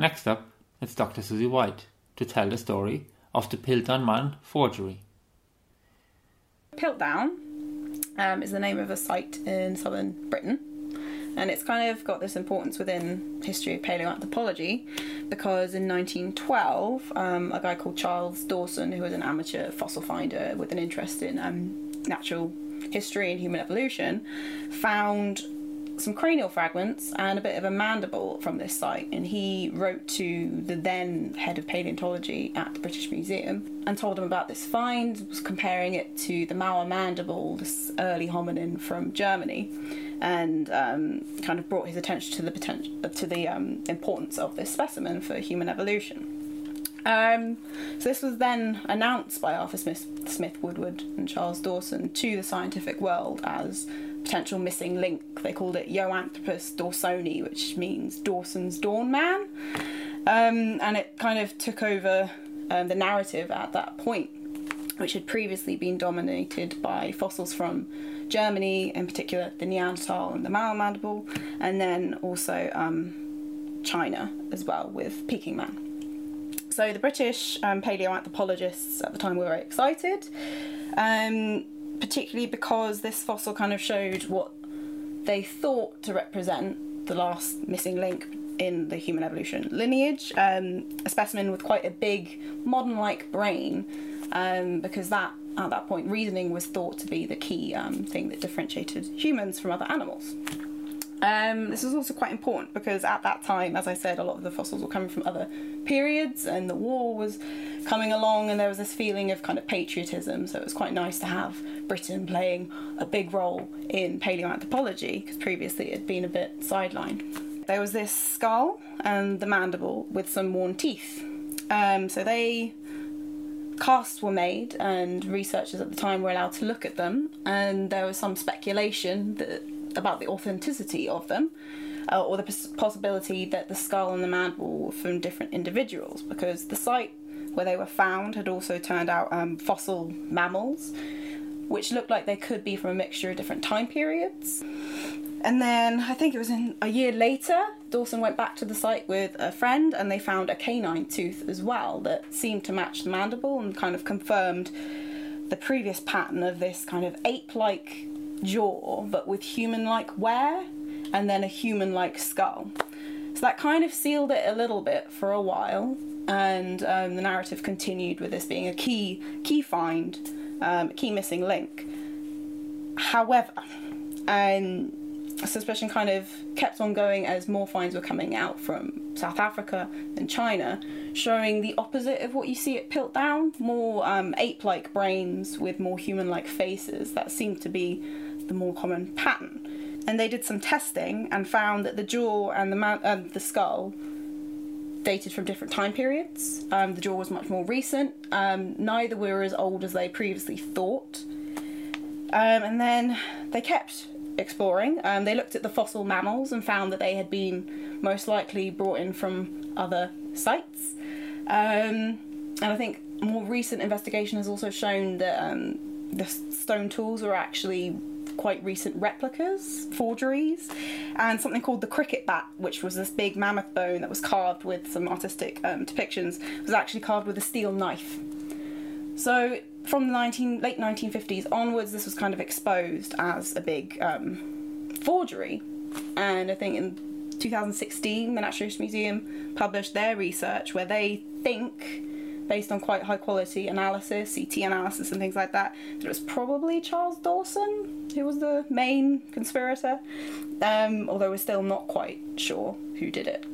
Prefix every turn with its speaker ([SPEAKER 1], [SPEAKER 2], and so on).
[SPEAKER 1] Next up, it's Dr. Susie White to tell the story of the Piltdown Man forgery.
[SPEAKER 2] Piltdown um, is the name of a site in southern Britain. And it's kind of got this importance within history of paleoanthropology because in 1912, um, a guy called Charles Dawson, who was an amateur fossil finder with an interest in um, natural history and human evolution, found some cranial fragments and a bit of a mandible from this site. And he wrote to the then head of paleontology at the British Museum and told him about this find, was comparing it to the Mauer mandible, this early hominin from Germany, and um, kind of brought his attention to the potential to the um, importance of this specimen for human evolution. Um, so this was then announced by Arthur Smith, Smith Woodward and Charles Dawson to the scientific world as potential missing link. They called it Eoanthropus dawsoni, which means Dawson's Dawn Man. Um, and it kind of took over um, the narrative at that point, which had previously been dominated by fossils from Germany, in particular the Neanderthal and the Mauer mandible, and then also um, China as well with Peking Man. So the British um, paleoanthropologists at the time were very excited. Particularly because this fossil kind of showed what they thought to represent the last missing link in the human evolution lineage, um, a specimen with quite a big modern like brain, um, because that at that point reasoning was thought to be the key um, thing that differentiated humans from other animals. Um, this was also quite important because at that time, as I said, a lot of the fossils were coming from other periods, and the war was coming along, and there was this feeling of kind of patriotism. So it was quite nice to have Britain playing a big role in paleoanthropology because previously it had been a bit sidelined. There was this skull and the mandible with some worn teeth. Um, so they casts were made, and researchers at the time were allowed to look at them, and there was some speculation that about the authenticity of them, uh, or the possibility that the skull and the mandible were from different individuals, because the site where they were found had also turned out um, fossil mammals, which looked like they could be from a mixture of different time periods. And then I think it was in a year later, Dawson went back to the site with a friend and they found a canine tooth as well that seemed to match the mandible and kind of confirmed the previous pattern of this kind of ape like jaw but with human like wear and then a human like skull. So that kind of sealed it a little bit for a while, and um, the narrative continued with this being a key key find, um, key missing link. However, um, suspicion kind of kept on going as more finds were coming out from South Africa and China, showing the opposite of what you see at Piltdown more um, ape like brains with more human like faces. That seemed to be the more common pattern. And they did some testing and found that the jaw and the, uh, the skull dated from different time periods. Um, the jaw was much more recent. Um, neither were as old as they previously thought. Um, and then they kept exploring. Um, they looked at the fossil mammals and found that they had been most likely brought in from other sites. Um, and I think more recent investigation has also shown that um, the stone tools were actually quite recent replicas, forgeries, and something called the cricket bat, which was this big mammoth bone that was carved with some artistic um, depictions, was actually carved with a steel knife. So from the 19, late 1950s onwards, this was kind of exposed as a big um, forgery. And I think in 2016, the Natural History Museum published their research where they think, based on quite high quality analysis, CT analysis, and things like that, that it was probably Charles Dawson who was the main conspirator. Um, although we're still not quite sure who did it.